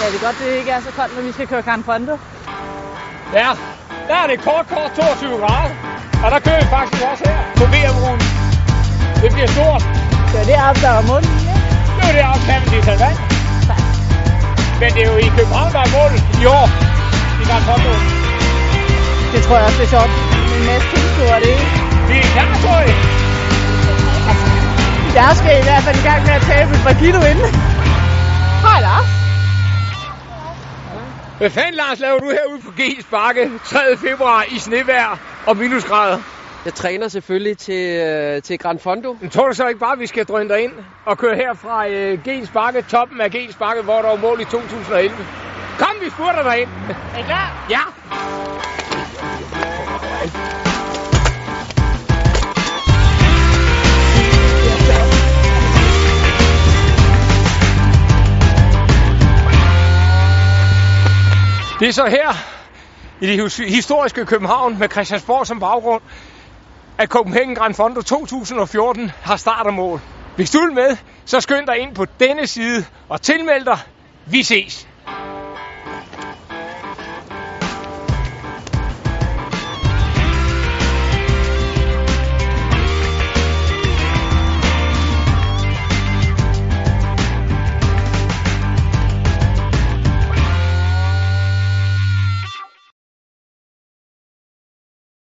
Ja, det er godt, det ikke er så koldt, når vi skal køre Gran Fondo. Ja, der er det kort, kort 22 grader. Og der kører vi faktisk også her på VM-ruten. Det bliver stort. Det det op, der var munden, ikke? Nu er det også kan man tage vand. Men det er jo i København, der er mål i år. I Gran Fondo. Det tror jeg også er sjovt. Med en masse tilskuere, det ikke? Vi er klar, tror jeg. Jeg skal i hvert fald i gang med at tabe et par kilo inden. Hej Lars. Hvad fanden, Lars, laver du herude på G's Bakke 3. februar i snevejr og minusgrader? Jeg træner selvfølgelig til, øh, til Gran Fondo. Men tror du så ikke bare, at vi skal drøne dig ind og køre her fra øh, G's Bakke, toppen af G's Bakke, hvor der var mål i 2011? Kom, vi spurgte dig ind. Er I klar? Ja. Det er så her, i det historiske København med Christiansborg som baggrund, at Copenhagen Grand Fondo 2014 har start og mål. Hvis du vil med, så skynd dig ind på denne side og tilmeld dig. Vi ses!